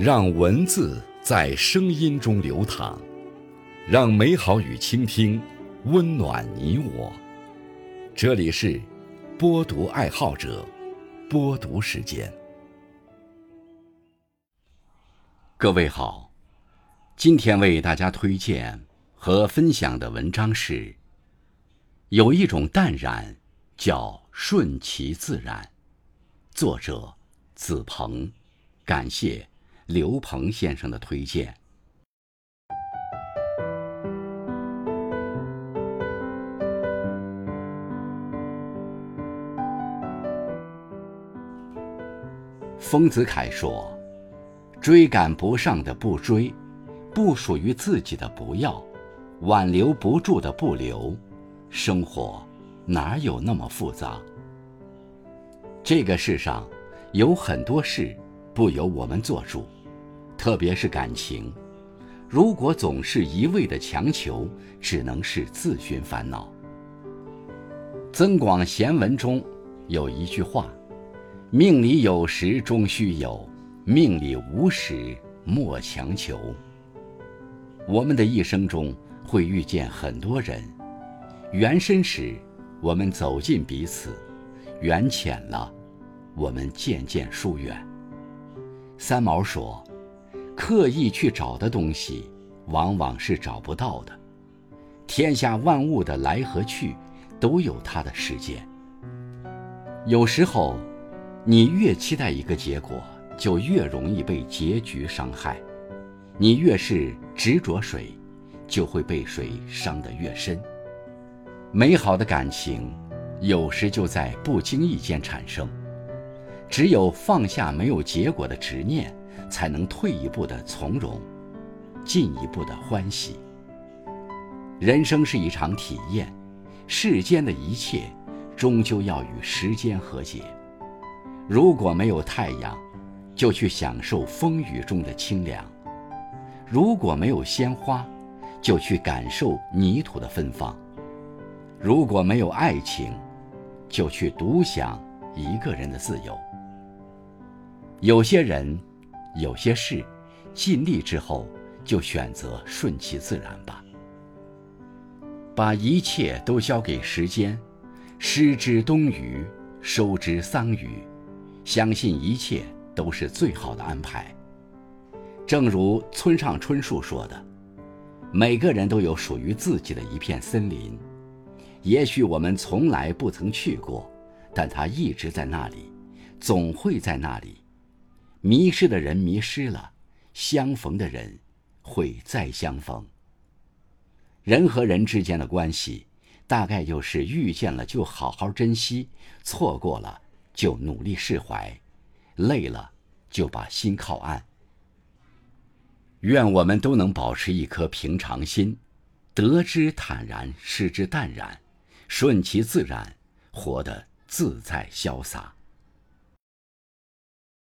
让文字在声音中流淌，让美好与倾听温暖你我。这里是播读爱好者播读时间。各位好，今天为大家推荐和分享的文章是：有一种淡然，叫顺其自然。作者子鹏，感谢刘鹏先生的推荐。丰子恺说：“追赶不上的不追，不属于自己的不要，挽留不住的不留。生活哪有那么复杂？”这个世上有很多事不由我们做主，特别是感情。如果总是一味的强求，只能是自寻烦恼。《增广贤文》中有一句话：“命里有时终须有，命里无时莫强求。”我们的一生中会遇见很多人，缘深时，我们走近彼此。缘浅了，我们渐渐疏远。三毛说：“刻意去找的东西，往往是找不到的。天下万物的来和去，都有它的时间。有时候，你越期待一个结果，就越容易被结局伤害；你越是执着水，就会被水伤得越深。美好的感情。”有时就在不经意间产生，只有放下没有结果的执念，才能退一步的从容，进一步的欢喜。人生是一场体验，世间的一切，终究要与时间和解。如果没有太阳，就去享受风雨中的清凉；如果没有鲜花，就去感受泥土的芬芳；如果没有爱情，就去独享一个人的自由。有些人，有些事，尽力之后，就选择顺其自然吧。把一切都交给时间，失之东隅，收之桑榆，相信一切都是最好的安排。正如村上春树说的：“每个人都有属于自己的一片森林。”也许我们从来不曾去过，但它一直在那里，总会在那里。迷失的人迷失了，相逢的人会再相逢。人和人之间的关系，大概就是遇见了就好好珍惜，错过了就努力释怀，累了就把心靠岸。愿我们都能保持一颗平常心，得之坦然，失之淡然。顺其自然，活得自在潇洒。